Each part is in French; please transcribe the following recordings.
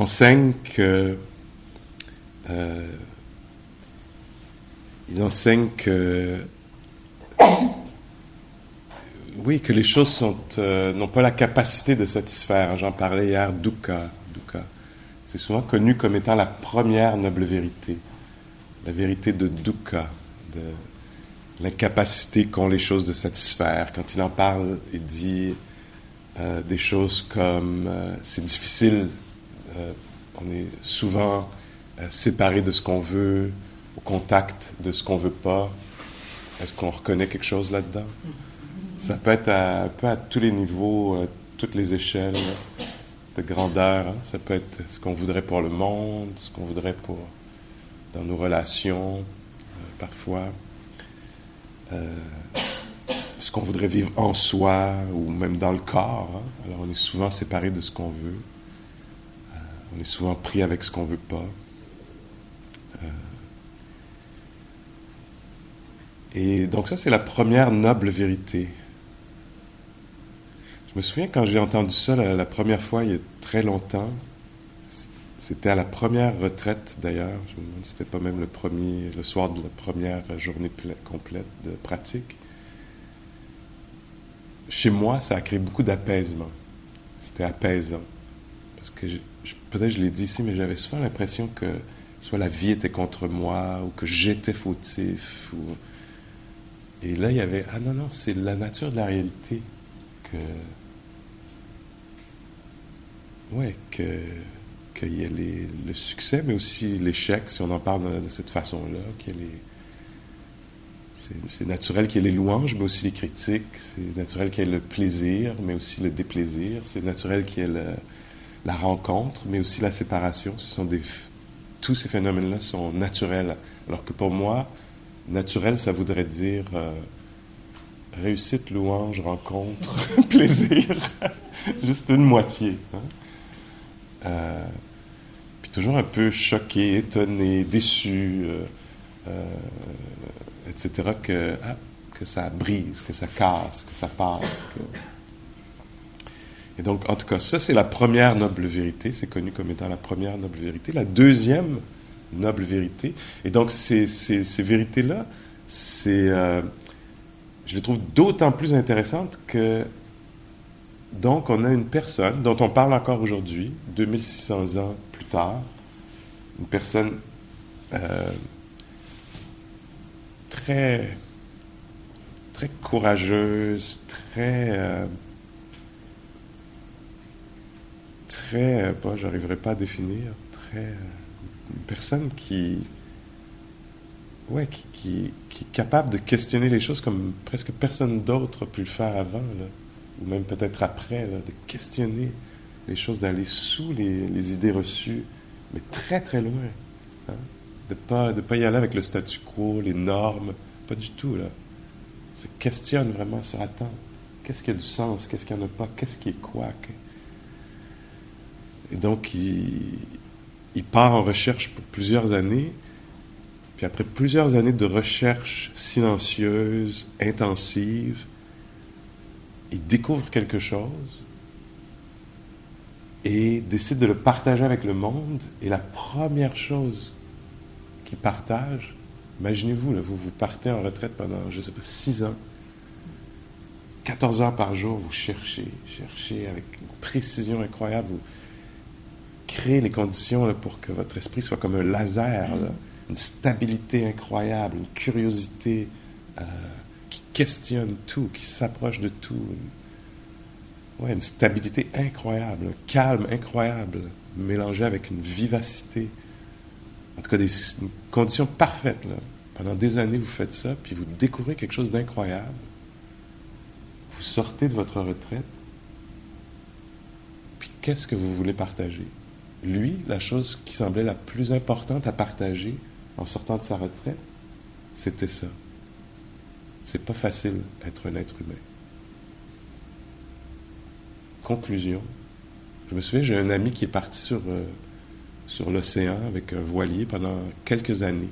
enseigne que il enseigne que oui que les choses euh, n'ont pas la capacité de satisfaire. J'en parlais hier, dukkha. C'est souvent connu comme étant la première noble vérité, la vérité de dukkha, de l'incapacité qu'ont les choses de satisfaire. Quand il en parle, il dit euh, des choses comme euh, c'est difficile, on est souvent séparé de ce qu'on veut, au contact de ce qu'on veut pas. Est-ce qu'on reconnaît quelque chose là-dedans? Ça peut être à, un peu à tous les niveaux, à toutes les échelles de grandeur. Hein. Ça peut être ce qu'on voudrait pour le monde, ce qu'on voudrait pour dans nos relations, parfois ce qu'on voudrait vivre en soi ou même dans le corps. Hein. Alors on est souvent séparé de ce qu'on veut. On est souvent pris avec ce qu'on veut pas. Euh, et donc ça, c'est la première noble vérité. Je me souviens quand j'ai entendu ça la, première fois, il y a très longtemps. C'était à la première retraite d'ailleurs. Je me demande si c'était pas même le premier, le soir de la première journée complète de pratique chez moi, ça a créé beaucoup d'apaisement. C'était apaisant. Parce que peut-être je l'ai dit ici, mais j'avais souvent l'impression que soit la vie était contre moi ou que j'étais fautif. Et là, il y avait, ah non, non, c'est la nature de la réalité que. Ouais, que qu'il y ait le succès, mais aussi l'échec, si on en parle de, cette façon-là, les, c'est naturel qu'il y ait les louanges, mais aussi les critiques. C'est naturel qu'il y ait le plaisir, mais aussi le déplaisir. C'est naturel qu'il y ait la rencontre, mais aussi la séparation. Ce sont des, tous ces phénomènes-là sont naturels. Alors que pour moi, naturel, ça voudrait dire euh, réussite, louange, rencontre, plaisir. Juste une moitié. Hein. Euh, puis toujours un peu choqué, étonné, déçu. Euh, etc., que, ah, que ça brise, que ça casse, que ça passe. Et donc, en tout cas, ça, c'est la première noble vérité. C'est connu comme étant la première noble vérité. La deuxième noble vérité. Et donc, ces, vérités-là, euh, je les trouve d'autant plus intéressantes que, donc, on a une personne dont on parle encore aujourd'hui, 2600 ans plus tard, une personne euh, très, très courageuse, très, euh, très, euh, pas, j'arriverai pas à définir, très, euh, une personne qui, ouais, qui, qui, qui, est capable de questionner les choses comme presque personne d'autre a pu le faire avant, ou même peut-être après, de questionner les choses, d'aller sous les, les, idées reçues, mais très très loin. Hein de pas de pas y aller avec le statu quo, les normes, pas du tout là. Se questionne vraiment sur attends, qu'est-ce qui a du sens, qu'est-ce qui en a pas, qu'est-ce qui est quoi. Et donc il, part en recherche pour plusieurs années. Puis après plusieurs années de recherche silencieuse, intensive, il découvre quelque chose et décide de le partager avec le monde. Et la première chose qui partagent. Imaginez-vous, vous, vous partez en retraite pendant, je ne sais pas, six ans. 14 heures par jour, vous cherchez, cherchez avec une précision incroyable, vous créez les conditions pour que votre esprit soit comme un laser, une stabilité incroyable, une curiosité euh, qui questionne tout, qui s'approche de tout. ouais, une stabilité incroyable, un calme incroyable, mélangé avec une vivacité en tout cas, des conditions parfaites. Là. Pendant des années, vous faites ça, puis vous découvrez quelque chose d'incroyable. Vous sortez de votre retraite, puis qu'est-ce que vous voulez partager? Lui, la chose qui semblait la plus importante à partager en sortant de sa retraite, c'était ça. C'est pas facile être un être humain. Conclusion. Je me souviens, j'ai un ami qui est parti sur, euh, sur l'océan avec un voilier pendant quelques années.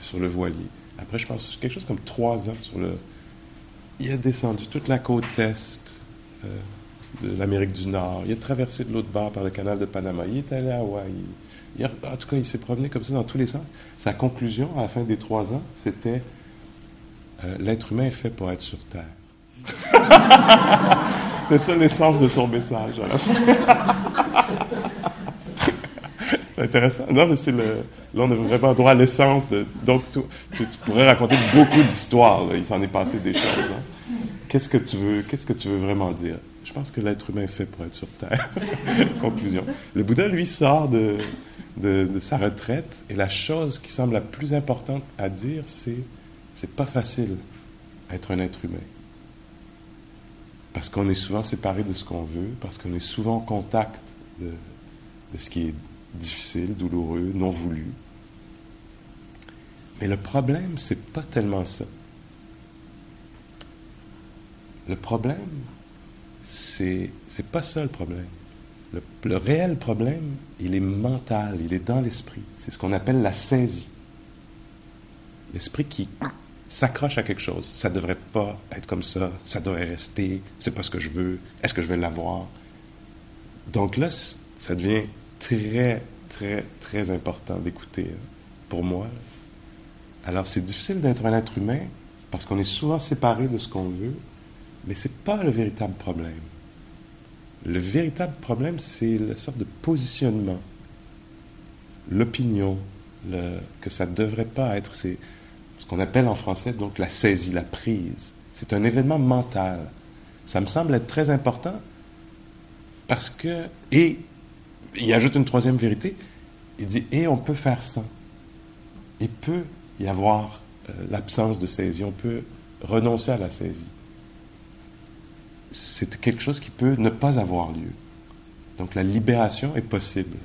sur le voilier. Après, je pense quelque chose comme trois ans sur le. Il a descendu toute la côte est euh, de l'Amérique du Nord. Il a traversé de l'autre bord par le canal de Panama. Il est allé à Hawaï. en tout cas, il s'est promené comme ça dans tous les sens. Sa conclusion, à la fin des trois ans, c'était euh, l'être humain est fait pour être sur Terre. c'était ça l'essence de son message à la fin. c'est intéressant. Non, mais c'est le. Là, on a vraiment droit à l'essence de. Donc, tu, pourrais raconter beaucoup d'histoires. Il s'en est passé des choses. Hein. Qu'est-ce que tu veux Qu'est-ce que tu veux vraiment dire? Je pense que l'être humain est fait pour être sur Terre. Conclusion. Le Bouddha, lui, sort de, de, sa retraite et la chose qui semble la plus importante à dire, c'est c'est pas facile être un être humain. Parce qu'on est souvent séparé de ce qu'on veut, parce qu'on est souvent en contact de, de ce qui est difficile, douloureux, non voulu. Mais le problème, c'est pas tellement ça. Le problème, c'est, c'est pas ça le problème. Le, réel problème, il est mental, il est dans l'esprit. C'est ce qu'on appelle la saisie. L'esprit qui s'accroche à quelque chose. Ça devrait pas être comme ça, ça devrait rester, c'est pas ce que je veux, est-ce que je vais l'avoir? Donc là, ça devient très, très, très important d'écouter hein, pour moi. Alors c'est difficile d'être un être humain parce qu'on est souvent séparé de ce qu'on veut, mais ce n'est pas le véritable problème. Le véritable problème, c'est la sorte de positionnement, l'opinion, que ça ne devrait pas être. C'est ce qu'on appelle en français donc la saisie, la prise. C'est un événement mental. Ça me semble être très important parce que, et il ajoute une troisième vérité, il dit, et on peut faire ça. Il peut y avoir euh, l'absence de saisie, on peut renoncer à la saisie c'est quelque chose qui peut ne pas avoir lieu. Donc la libération est possible.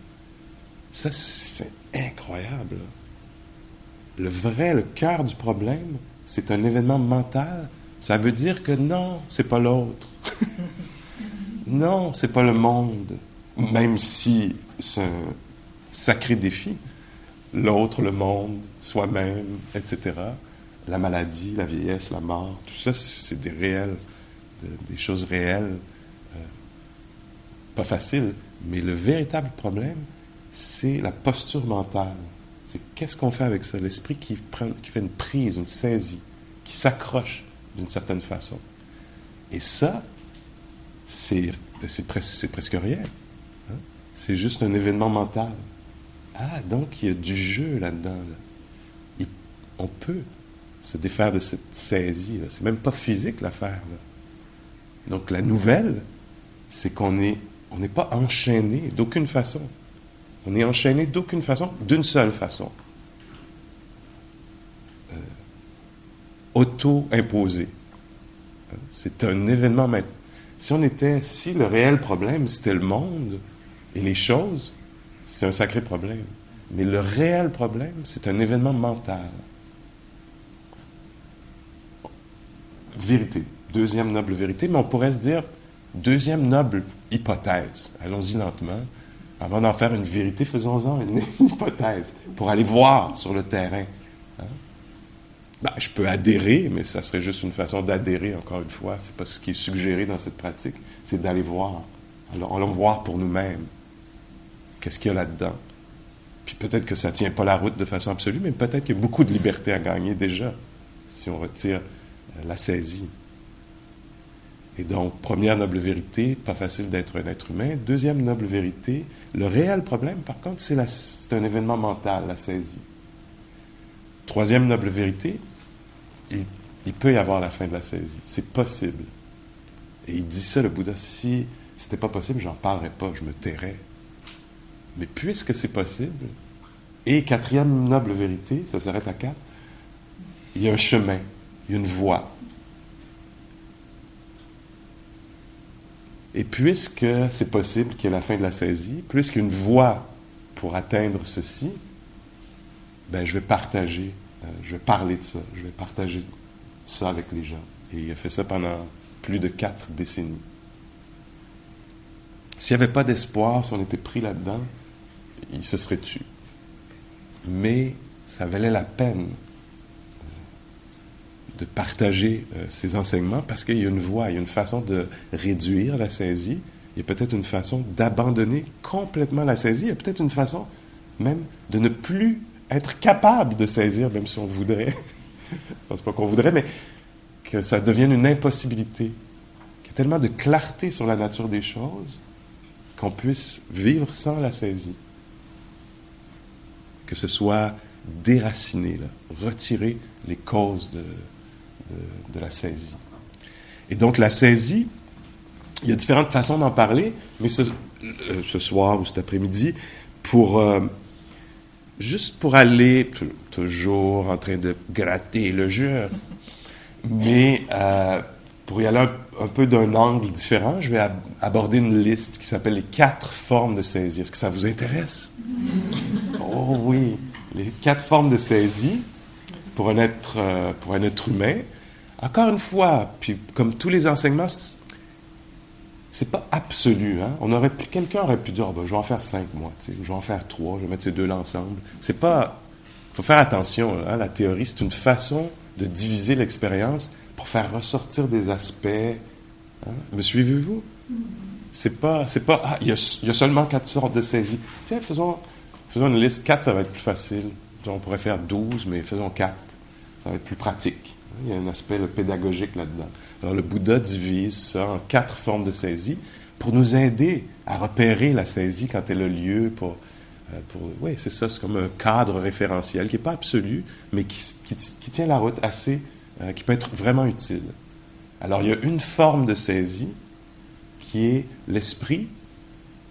Ça, c'est incroyable. Le vrai, le cœur du problème, c'est un événement mental. Ça veut dire que non, c'est pas l'autre. non, c'est pas le monde. Même si c'est un sacré défi. L'autre, le monde, soi-même, etc. La maladie, la vieillesse, la mort, tout ça, c'est des réels des choses réelles, euh, pas faciles. Mais le véritable problème, c'est la posture mentale. C'est qu'est-ce qu'on fait avec ça? L'esprit qui, qui fait une prise, une saisie, qui s'accroche d'une certaine façon. Et ça, c'est, presque, presque rien. Hein? C'est juste un événement mental. Ah, donc il y a du jeu là-dedans. on peut se défaire de cette saisie. C'est même pas physique l'affaire. Donc la nouvelle, c'est qu'on n'est pas enchaîné d'aucune façon. On est enchaîné d'aucune façon, d'une seule façon. Euh, auto-imposé. C'est un événement. Si on était, si le réel problème c'était le monde et les choses, c'est un sacré problème. Mais le réel problème, c'est un événement mental. Vérité deuxième noble vérité, mais on pourrait se dire deuxième noble hypothèse. Allons-y lentement. Avant d'en faire une vérité, faisons-en une, hypothèse pour aller voir sur le terrain. Hein. Ben, je peux adhérer, mais ça serait juste une façon d'adhérer, encore une fois. C'est pas ce qui est suggéré dans cette pratique. C'est d'aller voir. Alors, allons voir pour nous-mêmes. Qu'est-ce qu'il y a là-dedans? Puis peut-être que ça ne tient pas la route de façon absolue, mais peut-être qu'il y a beaucoup de liberté à gagner déjà, si on retire euh, la saisie. Et donc, première noble vérité, pas facile d'être un être humain. Deuxième noble vérité, le réel problème, par contre, c'est, un événement mental, la saisie. Troisième noble vérité, il, peut y avoir la fin de la saisie. C'est possible. Et il dit ça, le Bouddha, si c'était pas possible, j'en parlerais pas, je me tairais. Mais puisque c'est possible, et quatrième noble vérité, ça s'arrête à quatre, il y a un chemin, il y a une voie. Et puisque c'est possible qu'il y ait la fin de la saisie, puisqu'une voie pour atteindre ceci, ben, je vais partager, euh, je vais parler de ça, je vais partager ça avec les gens. Et il a fait ça pendant plus de quatre décennies. S'il n'y avait pas d'espoir, si on était pris là-dedans, il se serait tué. Mais ça valait la peine de partager euh, ces enseignements parce qu'il y a une voie, il y a une façon de réduire la saisie, il y a peut-être une façon d'abandonner complètement la saisie, il y a peut-être une façon même de ne plus être capable de saisir, même si on voudrait. Je pense pas qu'on voudrait, mais que ça devienne une impossibilité. Qu'il y ait tellement de clarté sur la nature des choses qu'on puisse vivre sans la saisie. Que ce soit déraciné, retirer les causes de, de, la saisie. Et donc la saisie, il y a différentes façons d'en parler, mais ce, euh, ce, soir ou cet après-midi, pour euh, juste pour aller toujours en train de gratter le jeu, mais euh, pour y aller un, peu d'un angle différent, je vais aborder une liste qui s'appelle les quatre formes de saisie. Est-ce que ça vous intéresse? Oh oui, les quatre formes de saisie pour un être pour un être humain. Encore une fois, puis comme tous les enseignements, c'est pas absolu. Hein? On aurait quelqu'un aurait pu dire, oh, ben, je vais en faire cinq mois, je vais en faire trois, je vais mettre ces deux-là ensemble. C'est pas, faut faire attention. Hein? La théorie, c'est une façon de diviser l'expérience pour faire ressortir des aspects. Hein? Me suivez-vous? C'est pas, c'est pas, ah, il y, a, seulement quatre sortes de saisies. Tiens, faisons, faisons une liste. Quatre, ça va être plus facile. On pourrait faire douze, mais faisons quatre. Ça va être plus pratique. Il y a un aspect pédagogique là-dedans. Alors le Bouddha divise ça en quatre formes de saisie pour nous aider à repérer la saisie quand elle a lieu. Pour, euh, pour oui, c'est ça, c'est comme un cadre référentiel qui n'est pas absolu, mais qui, qui, tient la route assez, euh, qui peut être vraiment utile. Alors il y a une forme de saisie qui est l'esprit,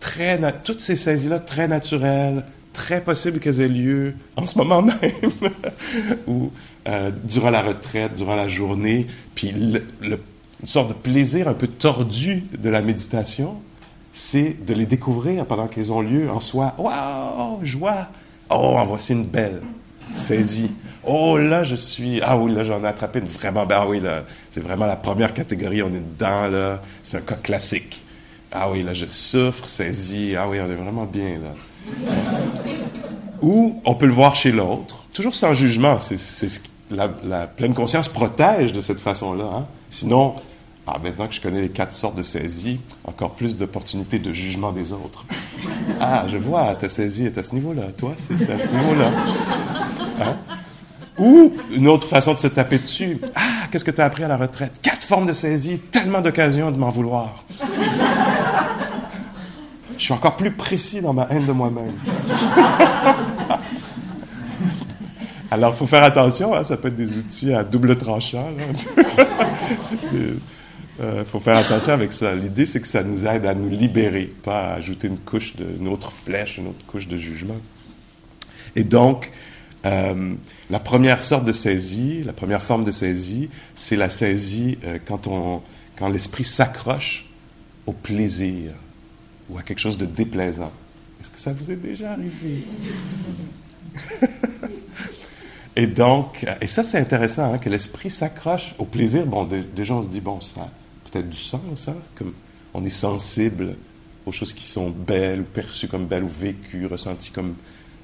très toutes ces saisies-là très naturelles, très possible qu'elles aient lieu en ce moment même, ou euh, durant la retraite, durant la journée, puis une sorte de plaisir un peu tordu de la méditation, c'est de les découvrir pendant qu'elles ont lieu en soi. Waouh, joie! Oh, en voici une belle saisie. Oh, là, je suis. Ah oui, là, j'en ai attrapé une vraiment. Ben oui, là, c'est vraiment la première catégorie, on est dedans, là. C'est un cas classique. Ah oui, là, je souffre, saisie. Ah oui, on est vraiment bien, là. Ou on peut le voir chez l'autre, toujours sans jugement. C'est, ce la, la, pleine conscience protège de cette façon-là. Hein. Sinon, ah, maintenant que je connais les quatre sortes de saisie, encore plus d'opportunités de jugement des autres. Ah, je vois, ta saisie est à ce niveau-là. Toi, c'est à ce niveau-là. Hein? Ou une autre façon de se taper dessus. Ah, qu'est-ce que tu as appris à la retraite? Quatre formes de saisie, tellement d'occasions de m'en vouloir. Je suis encore plus précis dans ma haine de moi-même. Alors, il faut faire attention, hein, ça peut être des outils à double tranchant. Il euh, faut faire attention avec ça. L'idée, c'est que ça nous aide à nous libérer, pas à ajouter une couche une autre flèche, une autre couche de jugement. Et donc, euh, la première sorte de saisie, la première forme de saisie, c'est la saisie euh, quand, quand l'esprit s'accroche au plaisir ou à quelque chose de déplaisant. Est-ce que ça vous est déjà arrivé? et donc, et ça c'est intéressant, hein, que l'esprit s'accroche au plaisir. Bon, déjà on se dit, bon, ça a peut-être du sens, hein, comme on est sensible aux choses qui sont belles, ou perçues comme belles, ou vécues, ressenties comme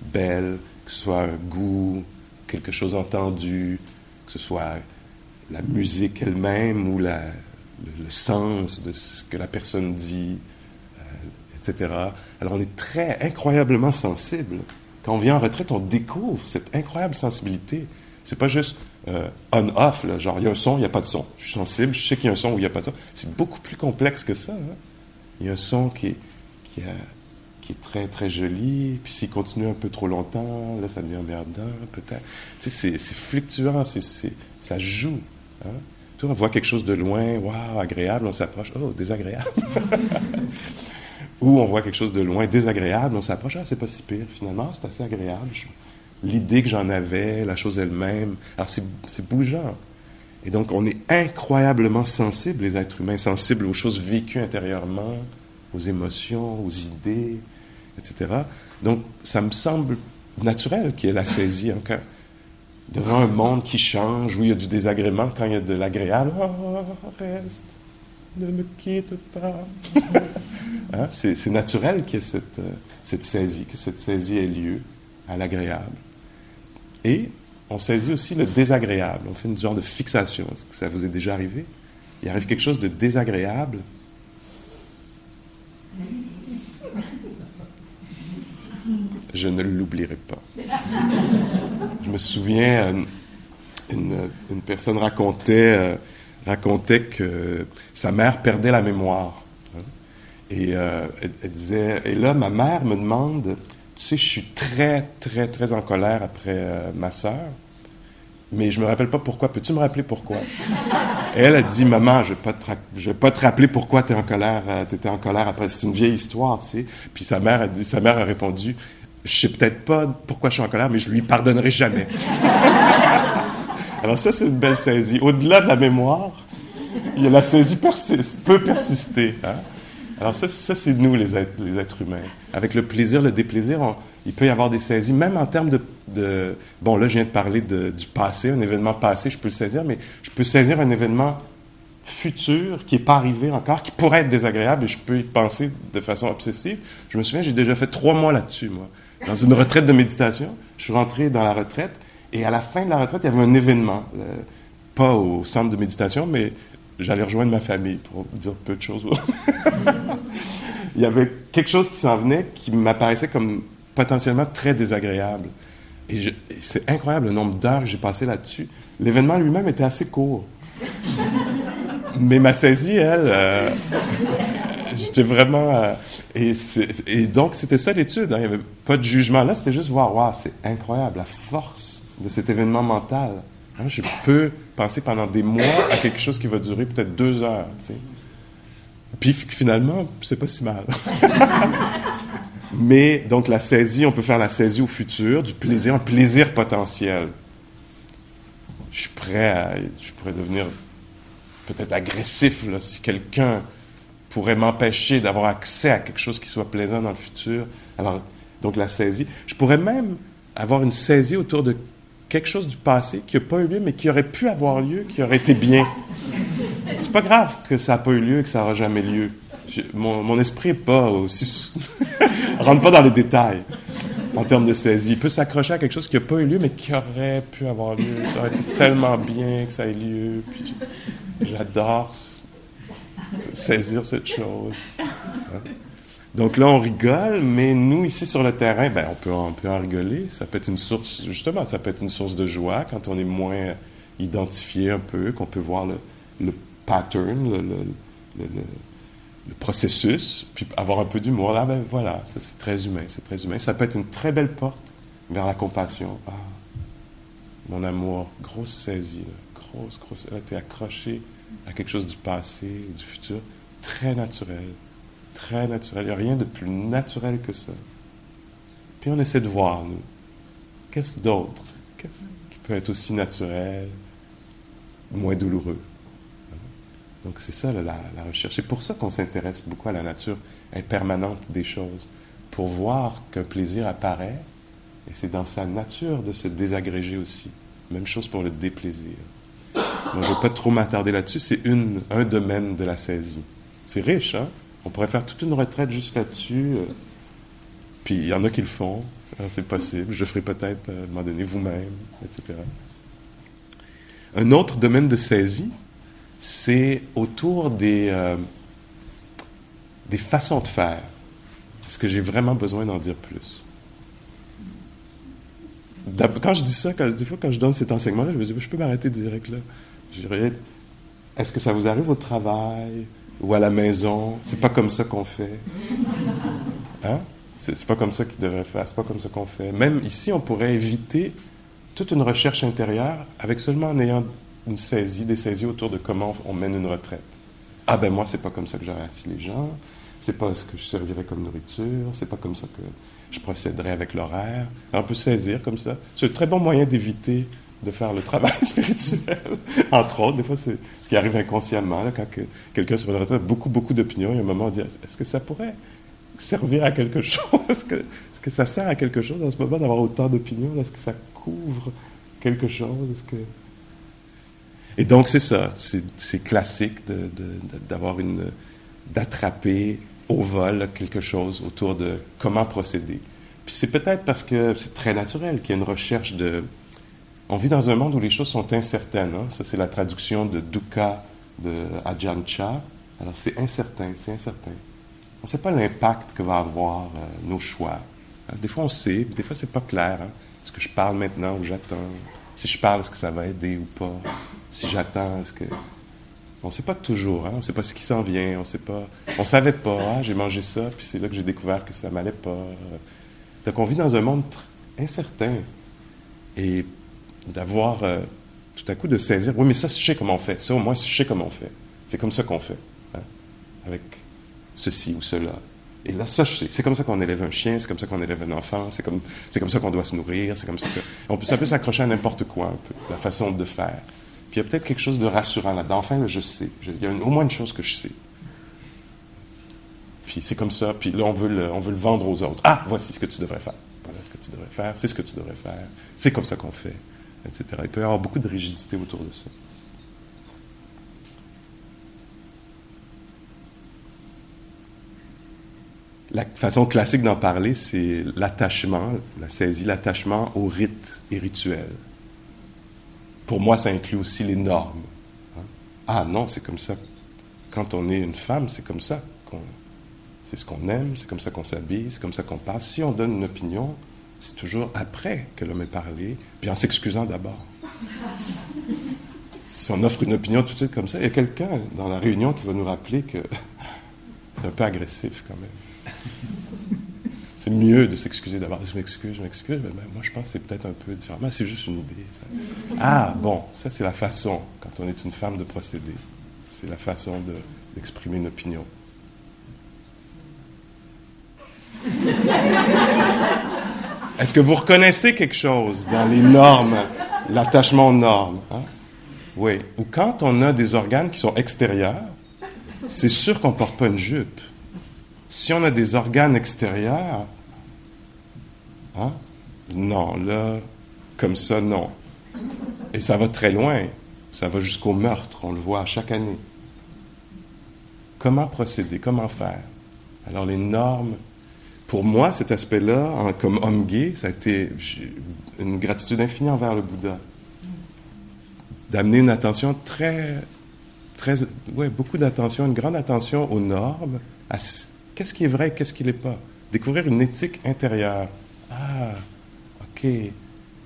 belles, que ce soit un goût, quelque chose entendu, que ce soit la musique elle-même ou le, sens de ce que la personne dit, etc. Alors on est très incroyablement sensible. Quand on vient en retraite, on découvre cette incroyable sensibilité. C'est pas juste euh, on-off, genre il y a un son, il n'y a pas de son. Je suis sensible, je sais qu'il y a un son ou il n'y a pas de son. C'est beaucoup plus complexe que ça. Hein. Il y a un son qui est, très très joli, puis s'il continue un peu trop longtemps, là ça devient merdant, peut-être. Tu sais, c'est fluctuant, c'est, ça joue. Hein. on voit quelque chose de loin, waouh, agréable, on s'approche, oh, désagréable. Ou on voit quelque chose de loin, désagréable, on s'approche, ah, c'est pas si pire, finalement, c'est assez agréable. L'idée que j'en avais, la chose elle-même, alors c'est bougeant. Et donc, on est incroyablement sensibles, les êtres humains, sensibles aux choses vécues intérieurement, aux émotions, aux idées, etc. Donc, ça me semble naturel qu'il y ait la saisie encore devant un monde qui change, où il y a du désagrément, quand il y a de l'agréable. Oh, reste, ne me quitte pas. hein? C'est naturel qu'il y ait cette, euh, cette saisie, que cette saisie ait lieu à l'agréable. Et on saisit aussi le désagréable. On fait une genre de fixation. Est-ce que ça vous est déjà arrivé? Il arrive quelque chose de désagréable? Je ne l'oublierai pas. Je me souviens, une, une personne racontait, euh, racontait que sa mère perdait la mémoire. Hein. Et euh, elle, disait, et là, ma mère me demande, tu sais, je suis très, très, très en colère après euh, ma sœur mais je me rappelle pas pourquoi. Peux-tu me rappeler pourquoi? Elle a dit, maman, je te, vais pas te rappeler pourquoi tu es en colère, euh, étais en colère après. C'est une vieille histoire, tu sais. Puis sa mère a dit, sa mère a répondu, je sais peut-être pas pourquoi je suis en colère, mais je lui pardonnerai jamais. Alors ça, c'est une belle saisie. Au-delà de la mémoire, la saisie peut persister. Hein? Alors ça, ça c'est nous, les êtres, humains. Avec le plaisir, le déplaisir, il peut y avoir des saisies, même en termes de, bon, là, je viens de parler du passé, un événement passé, je peux le saisir, mais je peux saisir un événement futur qui n'est pas arrivé encore, qui pourrait être désagréable et je peux y penser de façon obsessive. Je me souviens, j'ai déjà fait trois mois là-dessus, moi. Dans une retraite de méditation, je suis rentré dans la retraite et à la fin de la retraite, il y avait un événement, euh, pas au centre de méditation, mais j'allais rejoindre ma famille pour dire peu de choses. il y avait quelque chose qui s'en venait qui m'apparaissait comme potentiellement très désagréable. Et, c'est incroyable le nombre d'heures que j'ai passé là-dessus. L'événement lui-même était assez court. Mais ma saisie, elle, euh, j'étais vraiment. Euh, et, donc, c'était ça l'étude. Hein. Il n'y avait pas de jugement là, c'était juste voir, waouh, c'est incroyable, la force de cet événement mental. Hein, je peux penser pendant des mois à quelque chose qui va durer peut-être deux heures. Puis finalement, c'est pas si mal. Mais donc la saisie, on peut faire la saisie au futur, du plaisir, un plaisir potentiel. Je suis prêt à, je pourrais devenir peut-être agressif si quelqu'un pourrait m'empêcher d'avoir accès à quelque chose qui soit plaisant dans le futur. Alors, donc la saisie. Je pourrais même avoir une saisie autour de quelque chose du passé qui n'a pas eu lieu, mais qui aurait pu avoir lieu, qui aurait été bien. C'est pas grave que ça n'a pas eu lieu et que ça n'aura jamais lieu mon, esprit n'est pas aussi. rentre pas dans les détails en termes de saisie. Il peut s'accrocher à quelque chose qui n'a pas eu lieu, mais qui aurait pu avoir lieu. Ça aurait été tellement bien que ça ait lieu. J'adore saisir cette chose. Donc là, on rigole, mais nous, ici sur le terrain, ben, on, peut, on peut en rigoler. Ça peut être une source, justement, de joie quand on est moins identifié un peu, qu'on peut voir le, pattern, le, processus, puis avoir un peu d'humour. Là, ben voilà, ça c'est très humain, c'est très humain. Ça peut être une très belle porte vers la compassion. Ah, mon amour, grosse saisie, grosse, grosse. Elle été accrochée à quelque chose du passé, du futur, très naturel, très naturel. Il n'y a rien de plus naturel que ça. Puis on essaie de voir, nous, qu'est-ce d'autre qui peut être aussi naturel, moins douloureux? Donc c'est ça la, recherche. C'est pour ça qu'on s'intéresse beaucoup à la nature impermanente des choses, pour voir qu'un plaisir apparaît, et c'est dans sa nature de se désagréger aussi. Même chose pour le déplaisir. je ne vais pas trop m'attarder là-dessus, c'est un domaine de la saisie. C'est riche, hein? On pourrait faire toute une retraite juste là-dessus. Euh, puis il y en a qui le font, hein, c'est possible. Je ferai peut-être à un moment donné vous-même, etc. Un autre domaine de saisie, c'est autour des, euh, des façons de faire. Est-ce que j'ai vraiment besoin d'en dire plus? Quand je dis ça, des fois, quand je donne cet enseignement-là, je me dis, je peux m'arrêter direct là. est-ce que ça vous arrive au travail? Ou à la maison? C'est pas comme ça qu'on fait. Hein? C'est, pas comme ça qu'il devrait faire, c'est pas comme ça qu'on fait. Même ici, on pourrait éviter toute une recherche intérieure avec seulement en ayant une saisie, des saisies autour de comment on mène une retraite. Ah ben moi, c'est pas comme ça que j'aurais assis les gens, c'est pas ce que je servirais comme nourriture, c'est pas comme ça que je procéderais avec l'horaire. On peut saisir comme ça. C'est un très bon moyen d'éviter de faire le travail spirituel, entre autres. Des fois, c'est ce qui arrive inconsciemment, quand quelqu'un sur une retraite a beaucoup, beaucoup d'opinions, il y a un moment où on dit est-ce que ça pourrait servir à quelque chose? Est-ce que, est que ça sert à quelque chose en ce moment d'avoir autant d'opinions? Est-ce que ça couvre quelque chose? Est-ce que et donc, c'est ça. C'est classique d'avoir une. d'attraper au vol quelque chose autour de comment procéder. Puis c'est peut-être parce que c'est très naturel qu'il y a une recherche de. On vit dans un monde où les choses sont incertaines. Hein? Ça, c'est la traduction de Dukkha de Ajahn. Alors, c'est incertain, c'est incertain. On ne sait pas l'impact que va avoir euh, nos choix. Des fois, on sait, des fois, c'est pas clair. Hein? Est-ce que je parle maintenant ou j'attends? Si je parle, est-ce que ça va aider ou pas? Si j'attends, est-ce que. On ne sait pas toujours, hein? on ne sait pas ce qui s'en vient, on sait pas. On savait pas, ah, j'ai mangé ça, puis c'est là que j'ai découvert que ça m'allait pas. Donc on vit dans un monde incertain. Et d'avoir euh, tout à coup de saisir, oui, mais ça, je sais comment on fait. Ça, au moins, je sais comment on fait. C'est comme ça qu'on fait. Hein? Avec ceci ou cela. Et là, ça, je sais. C'est comme ça qu'on élève un chien, c'est comme ça qu'on élève un enfant, c'est comme, c'est comme ça qu'on doit se nourrir, c'est comme ça que. On peut, ça s'accrocher à n'importe quoi, la façon de faire. Puis il y a peut-être quelque chose de rassurant là-dedans. Enfin, je sais. Il y a au moins une chose que je sais. Puis c'est comme ça. Puis là, on veut, on veut le vendre aux autres. Ah, voici ce que tu devrais faire. Voilà ce que tu devrais faire. C'est ce que tu devrais faire. C'est comme ça qu'on fait, Il peut y avoir beaucoup de rigidité autour de ça. La façon classique d'en parler, c'est l'attachement, la saisie, l'attachement aux rites et rituels pour moi, ça inclut aussi les normes. Hein? Ah non, c'est comme ça. Quand on est une femme, c'est comme ça. c'est ce qu'on aime, c'est comme ça qu'on s'habille, c'est comme ça qu'on parle. Si on donne une opinion, c'est toujours après que l'homme ait parlé, puis en s'excusant d'abord. si on offre une opinion tout de suite comme ça, il y a quelqu'un dans la réunion qui va nous rappeler que c'est un peu agressif quand même c'est mieux de s'excuser d'abord. Je m'excuse, je m'excuse, mais moi je pense que c'est peut-être un peu différent. c'est juste une idée. Ah, bon, ça c'est la façon, quand on est une femme, de procéder. C'est la façon d'exprimer une opinion. Est-ce que vous reconnaissez quelque chose dans les normes, l'attachement aux normes? Hein? Oui. Ou quand on a des organes qui sont extérieurs, c'est sûr qu'on ne porte pas une jupe. Si on a des organes extérieurs, hein, non, là, comme ça, non. Et ça va très loin. Ça va jusqu'au meurtre, on le voit chaque année. Comment procéder? Comment faire? Alors, les normes. Pour moi, cet aspect-là, comme homme gay, ça a été une gratitude infinie envers le Bouddha. D'amener une attention très, très, ouais, beaucoup d'attention, une grande attention aux normes, à Qu'est-ce qui est vrai, qu'est-ce qui n'est pas? Découvrir une éthique intérieure. Ah, OK.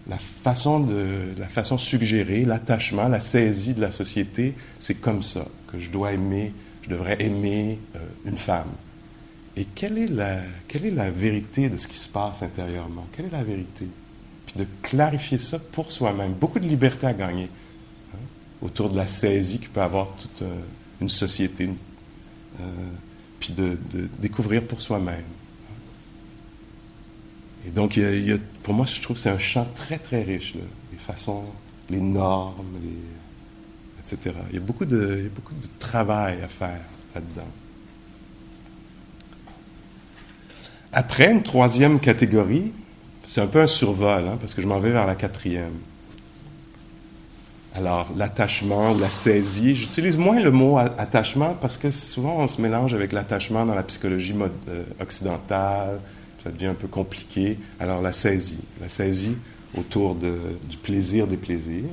La façon, de, la façon suggérée, l'attachement, la saisie de la société, c'est comme ça que je dois aimer, je devrais aimer euh, une femme. Et quelle est, la, quelle est la vérité de ce qui se passe intérieurement? Quelle est la vérité? Puis de clarifier ça pour soi-même. Beaucoup de liberté à gagner hein, autour de la saisie qui peut avoir toute euh, une société, euh, puis de, découvrir pour soi-même. Et donc, pour moi, je trouve que c'est un champ très, très riche, les façons, les normes, etc. Il y, a beaucoup de, beaucoup de travail à faire là-dedans. Après, une troisième catégorie, c'est un peu un survol, hein, parce que je m'en vais vers la quatrième. Alors, l'attachement ou la saisie, j'utilise moins le mot attachement parce que souvent on se mélange avec l'attachement dans la psychologie euh, occidentale, ça devient un peu compliqué. Alors, la saisie, la saisie autour du plaisir des plaisirs,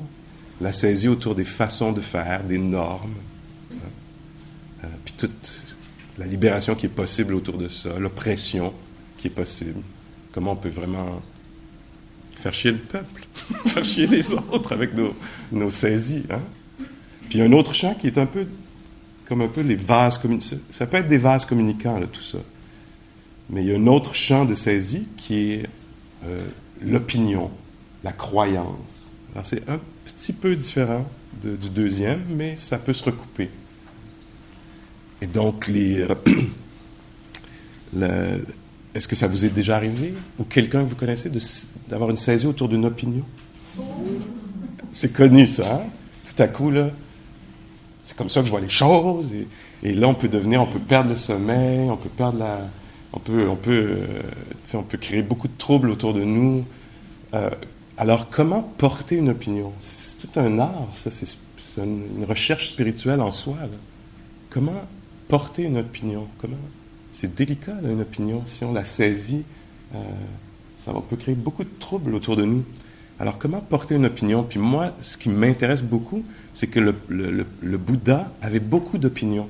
la saisie autour des façons de faire, des normes, euh, puis toute la libération qui est possible autour de ça, l'oppression qui est possible, comment on peut vraiment faire chier le peuple, faire chier les autres avec nos, nos saisies. Hein? Puis un autre champ qui est un peu comme un peu les vases communicants. Ça peut être des vases communicants, tout ça. Mais il y a un autre champ de saisie qui est euh, l'opinion, la croyance. Alors c'est un petit peu différent du deuxième, mais ça peut se recouper. Et donc, les, est-ce que ça vous est déjà arrivé ou quelqu'un que vous connaissez d'avoir une saisie autour d'une opinion? C'est connu ça. Hein? Tout à coup, là, c'est comme ça que je vois les choses. Et, là, on peut devenir, on peut perdre le sommeil, on peut perdre la, on peut, on peut, euh, créer beaucoup de troubles autour de nous. Euh, alors, comment porter une opinion? C'est tout un art, ça. C'est une recherche spirituelle en soi. Comment porter une opinion? Comment C'est délicat une opinion. Si on la saisit, euh, ça peut créer beaucoup de troubles autour de nous. Alors, comment porter une opinion? Puis moi, ce qui m'intéresse beaucoup, c'est que le, le, Bouddha avait beaucoup d'opinions.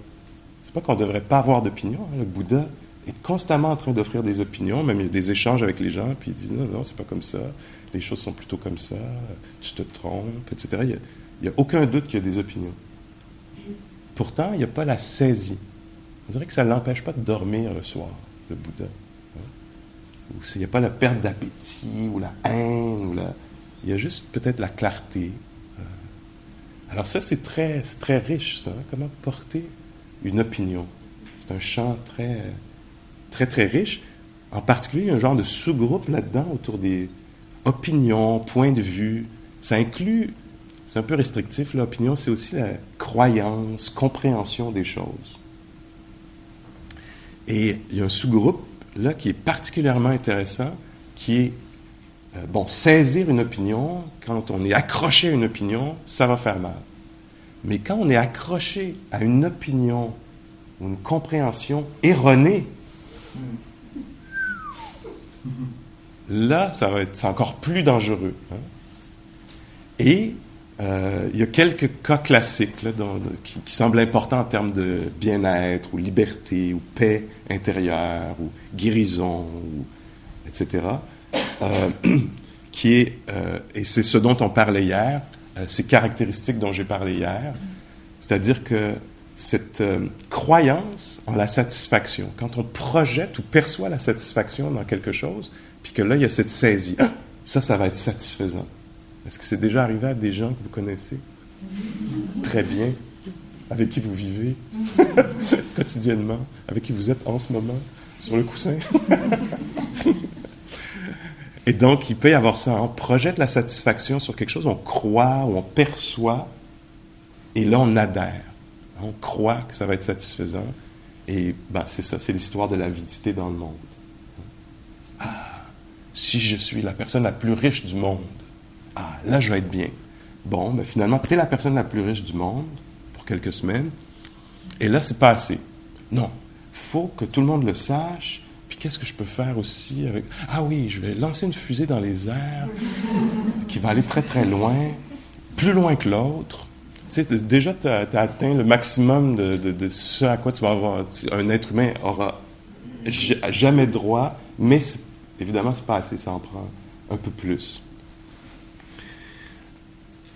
C'est pas qu'on ne devrait pas avoir d'opinion. Hein. Le Bouddha est constamment en train d'offrir des opinions, même il y a des échanges avec les gens, puis il dit non, non, c'est pas comme ça, les choses sont plutôt comme ça, tu te trompes, etc. Il n'y a, aucun doute qu'il y a des opinions. Pourtant, il n'y a pas la saisie. On dirait que ça ne l'empêche pas de dormir le soir, le Bouddha. Hein? Il n'y a pas la perte d'appétit, ou la haine, ou la... il y a juste peut-être la clarté, alors ça, c'est très, très riche, ça. Hein. Comment porter une opinion. C'est un champ très, très, très riche. En particulier, il y a un genre de sous-groupe là-dedans autour des opinions, points de vue. Ça inclut, c'est un peu restrictif, l'opinion, c'est aussi la croyance, compréhension des choses. Et il y a un sous-groupe là qui est particulièrement intéressant, qui est euh, bon, saisir une opinion, quand on est accroché à une opinion, ça va faire mal. Mais quand on est accroché à une opinion ou une compréhension erronée, là, ça va être encore plus dangereux. Hein. Et euh, il y a quelques cas classiques là, qui, semblent importants en termes de bien-être ou liberté ou paix intérieure ou guérison, etc euh, qui est, euh, et c'est ce dont on parlait hier, ces caractéristiques dont j'ai parlé hier, c'est-à-dire que cette croyance en la satisfaction, quand on projette ou perçoit la satisfaction dans quelque chose, puis que là, il y a cette saisie, ah, ça, ça va être satisfaisant. Est-ce que c'est déjà arrivé à des gens que vous connaissez? Très bien, avec qui vous vivez? Quotidiennement, avec qui vous êtes en ce moment, sur le coussin? Et donc, il peut y avoir ça. On projette la satisfaction sur quelque chose, on croit ou on perçoit, et là, on adhère. On croit que ça va être satisfaisant. Et ben, c'est ça, c'est l'histoire de l'avidité dans le monde. Ah, si je suis la personne la plus riche du monde, ah, là, je vais être bien. Bon, mais finalement, tu es la personne la plus riche du monde pour quelques semaines, et là, c'est pas assez. Non, faut que tout le monde le sache, qu'est-ce que je peux faire aussi avec... Ah oui, je vais lancer une fusée dans les airs qui va aller très très loin, plus loin que l'autre. Tu sais, déjà, tu as, atteint le maximum de, ce à quoi tu vas avoir... Un être humain aura jamais droit, mais évidemment, c'est pas assez, ça en prend un peu plus.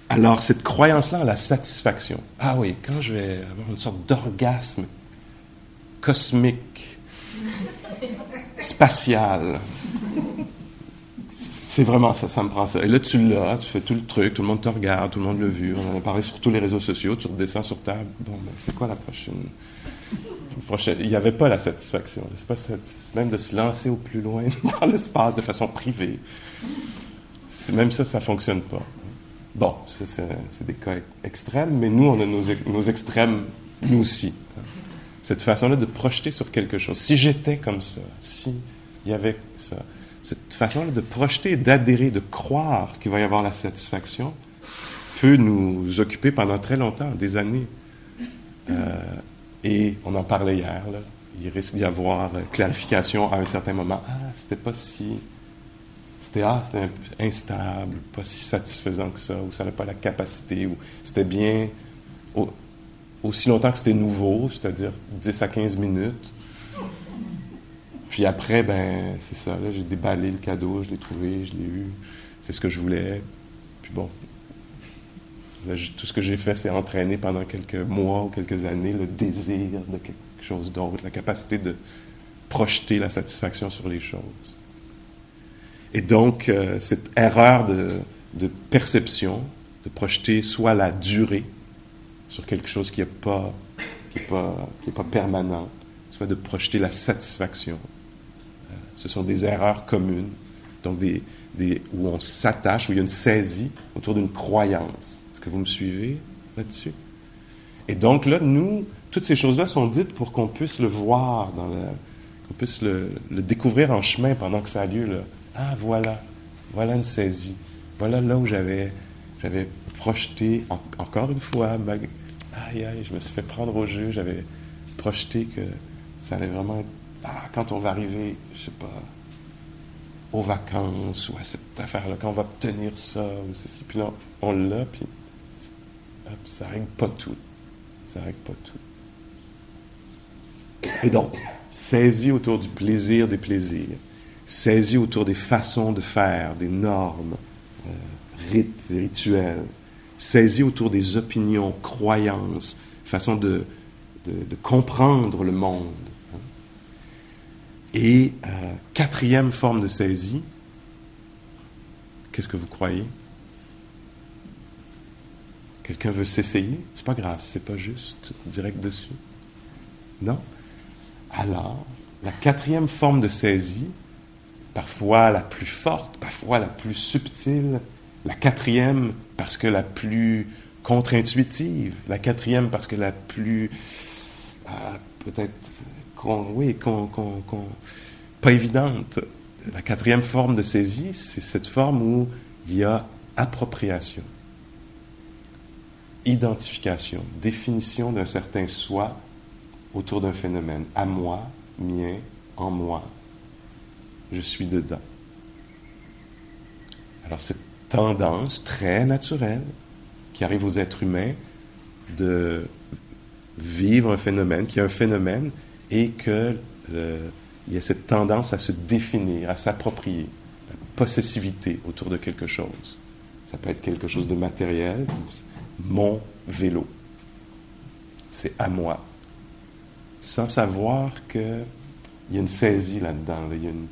Alors, cette croyance-là la satisfaction. Ah oui, quand je vais avoir une sorte d'orgasme cosmique, spatial. C'est vraiment ça, ça me prend ça. Et là, tu l'as, tu fais tout le truc, tout le monde te regarde, tout le monde l'a vu, on en a parlé sur tous les réseaux sociaux, tu redescends sur table. Bon, ben, c'est quoi la prochaine? prochaine? Il n'y avait pas la satisfaction. C'est pas même de se lancer au plus loin dans l'espace de façon privée. Même ça, ça ne fonctionne pas. Bon, c'est des cas extrêmes, mais nous, on a nos, extrêmes, nous aussi cette façon-là de projeter sur quelque chose. Si j'étais comme ça, si il y avait ça, cette façon-là de projeter, d'adhérer, de croire qu'il va y avoir la satisfaction, peut nous occuper pendant très longtemps, des années. Euh, et on en parlait hier, il risque d'y avoir clarification à un certain moment. Ah, c'était pas si. C'était ah, instable, pas si satisfaisant que ça, ou ça n'a pas la capacité, ou c'était bien aussi longtemps que c'était nouveau, c'est-à-dire 10 à 15 minutes. Puis après, ben, c'est ça, j'ai déballé le cadeau, je l'ai trouvé, je l'ai eu, c'est ce que je voulais. Puis bon, tout ce que j'ai fait, c'est entraîner pendant quelques mois ou quelques années le désir de quelque chose d'autre, la capacité de projeter la satisfaction sur les choses. Et donc, euh, cette erreur de, perception, de projeter soit la durée, sur quelque chose qui n'est pas, pas, pas permanent, soit de projeter la satisfaction. Euh, ce sont des erreurs communes, donc des, des, où on s'attache, où il y a une saisie autour d'une croyance. Est-ce que vous me suivez là-dessus? Et donc là, nous, toutes ces choses-là sont dites pour qu'on puisse le voir, qu'on puisse le, découvrir en chemin pendant que ça a lieu. Là. Ah, voilà, voilà une saisie. Voilà là où j'avais, projeté, encore une fois, aïe, aïe, je me suis fait prendre au jeu, j'avais projeté que ça allait vraiment être, ah, quand on va arriver, je sais pas, aux vacances ou à cette affaire-là, quand on va obtenir ça ou ceci, puis là, on l'a, puis hop, ça règle pas tout. Ça règle pas tout. Et donc, saisis autour du plaisir des plaisirs, saisis autour des façons de faire, des normes, euh, rites rituels, saisis autour des opinions, croyances, façon de, de, comprendre le monde. Hein. Et euh, quatrième forme de saisie, qu'est-ce que vous croyez? Quelqu'un veut s'essayer? C'est pas grave, c'est pas juste direct dessus. Non? Alors, la quatrième forme de saisie, parfois la plus forte, parfois la plus subtile, la quatrième parce que la plus contre-intuitive, la quatrième parce que la plus ah, peut-être oui, pas évidente. La quatrième forme de saisie, c'est cette forme où il y a appropriation identification, définition d'un certain soi autour d'un phénomène. À moi, mien, en moi, je suis dedans. Alors cette tendance très naturelle qui arrive aux êtres humains de vivre un phénomène, qui est un phénomène, et qu'il y a cette tendance à se définir, à s'approprier, la possessivité autour de quelque chose. Ça peut être quelque chose de matériel, mon vélo. C'est à moi. Sans savoir qu'il y a une saisie là-dedans, il, y a une,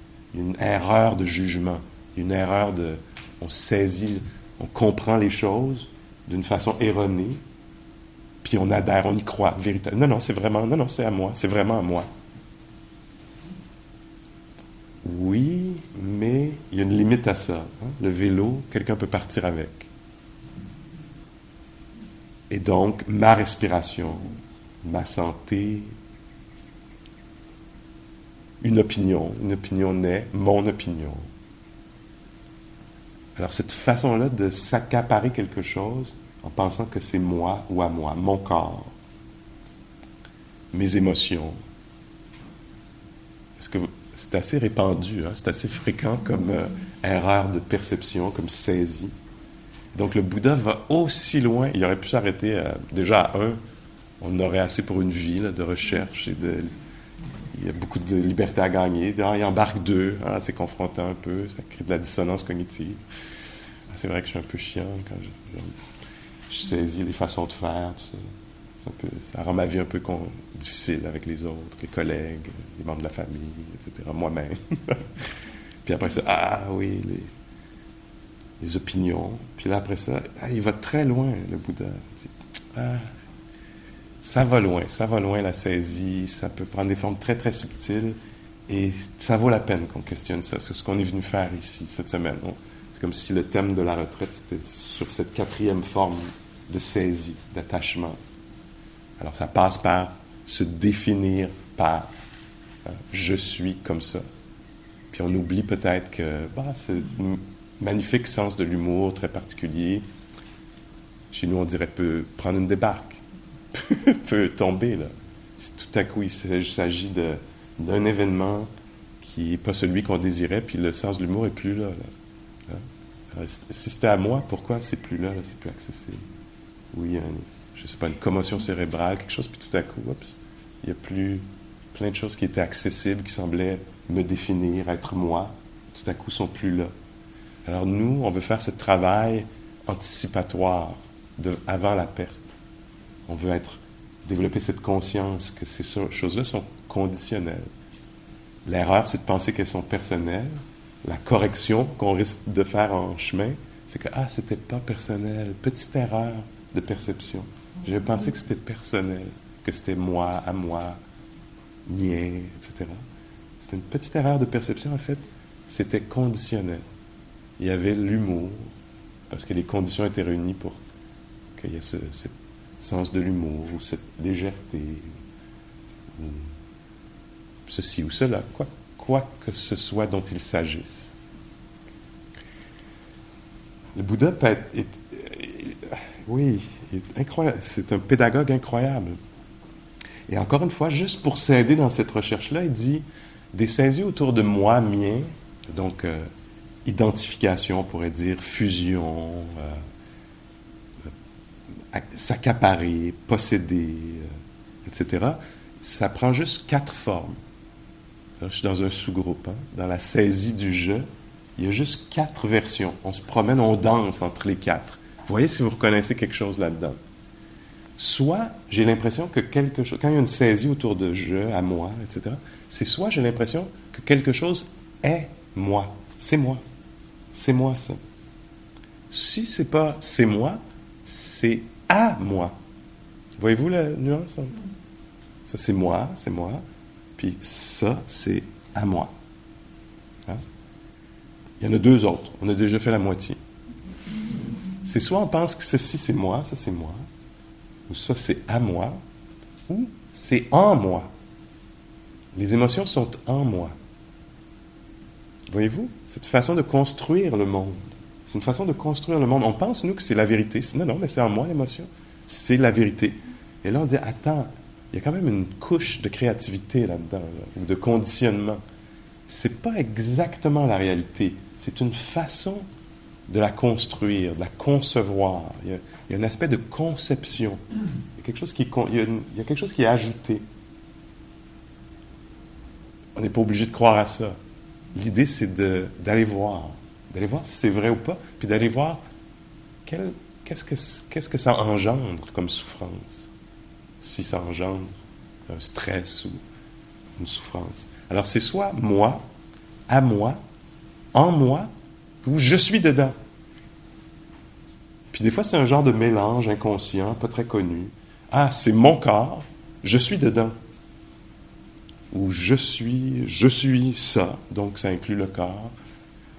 erreur de jugement, une erreur de. On saisit, on comprend les choses d'une façon erronée, puis on adhère, on y croit, véritable. Non, non, c'est vraiment, non, non, c'est à moi, c'est vraiment à moi. Oui, mais il y a une limite à ça. Hein. Le vélo, quelqu'un peut partir avec. Et donc, ma respiration, ma santé, une opinion, une opinion naît, mon opinion. Alors, cette façon-là de s'accaparer quelque chose en pensant que c'est moi ou à moi, mon corps, mes émotions, est-ce que c'est assez répandu, hein? c'est assez fréquent comme euh, erreur de perception, comme saisie. Donc le Bouddha va aussi loin. Il aurait pu s'arrêter déjà à un. On aurait assez pour une vie de recherche et de. Il y a beaucoup de liberté à gagner. il embarque deux. Hein, c'est confrontant un peu. Ça crée de la dissonance cognitive. C'est vrai que je suis un peu chiant quand je, saisis les façons de faire. ça. ça rend ma vie un peu difficile avec les autres, les collègues, les membres de la famille, etc. Moi-même. Puis après ça, ah oui, les, les opinions. Puis là, après ça, ah, il va très loin, le Bouddha. Ah, ça va loin, ça va loin la saisie, ça peut prendre des formes très, très subtiles. Et ça vaut la peine qu'on questionne ça. C'est ce qu'on est venu faire ici, cette semaine. C'est comme si le thème de la retraite, c'était sur cette quatrième forme de saisie, d'attachement. Alors, ça passe par se définir par euh, je suis comme ça. Puis on oublie peut-être que bah, c'est magnifique sens de l'humour très particulier. Chez nous, on dirait peut prendre une débarque, peut tomber là. Si tout à coup il s'agit d'un événement qui n'est pas celui qu'on désirait, puis le sens de l'humour est plus là. Hein? si c'était à moi, pourquoi c'est plus là, c'est plus accessible? Oui, je ne sais pas, une commotion cérébrale, quelque chose, puis tout à coup, il y a plus plein de choses qui étaient accessibles, qui semblaient me définir, être moi, tout à coup sont plus là. Alors nous, on veut faire ce travail anticipatoire de, avant la perte. On veut être, développer cette conscience que ces choses-là sont conditionnelles. L'erreur, c'est de penser qu'elles sont personnelles. La correction qu'on risque de faire en chemin, c'est que, ah, c'était pas personnel. Petite erreur de perception. J'ai pensé que c'était personnel, que c'était moi, à moi, mien, etc. C'était une petite erreur de perception, en fait. C'était conditionnel. Il y avait l'humour, parce que les conditions étaient réunies pour qu'il y ait ce, sens de l'humour, ou cette légèreté, ou ceci ou cela, quoi, quoi que ce soit dont il s'agisse. Le Bouddha est, oui, est incroyable. C'est un pédagogue incroyable. Et encore une fois, juste pour s'aider dans cette recherche-là, il dit des saisies autour de moi, mien, donc euh, identification, on pourrait dire, fusion, euh, s'accaparer, posséder, etc. Ça prend juste quatre formes. je suis dans un sous-groupe. Hein. Dans la saisie du jeu, il y a juste quatre versions. On se promène, on danse entre les quatre. Voyez si vous reconnaissez quelque chose là-dedans. Soit j'ai l'impression que quelque chose, quand il y a une saisie autour de je, à moi, etc., c'est soit j'ai l'impression que quelque chose est moi. C'est moi. C'est moi ça. Si c'est pas c'est moi, c'est à moi. Voyez-vous la nuance? Ça c'est moi, c'est moi. Puis ça, c'est à moi. Hein? Il y en a deux autres. On a déjà fait la moitié. C'est soit on pense que ceci c'est moi, ça c'est moi, ou ça c'est à moi, ou c'est en moi. Les émotions sont en moi. Voyez-vous, cette façon de construire le monde. C'est une façon de construire le monde. On pense, nous, que c'est la vérité. Non, non, mais c'est en moi l'émotion. C'est la vérité. Et là, on dit, attends, il y a quand même une couche de créativité là-dedans, ou de conditionnement. C'est pas exactement la réalité. C'est une façon de la construire, de la concevoir. Il y a, un aspect de conception. Il y a quelque chose qui est ajouté. On n'est pas obligé de croire à ça. L'idée, c'est d'aller voir, d'aller voir si c'est vrai ou pas, puis d'aller voir qu'est-ce que, qu'est-ce que ça engendre comme souffrance, si ça engendre un stress ou une souffrance. Alors c'est soit moi, à moi, en moi, ou je suis dedans. Puis des fois, c'est un genre de mélange inconscient, pas très connu. Ah, c'est mon corps, je suis dedans. Ou je suis, je suis ça, donc ça inclut le corps.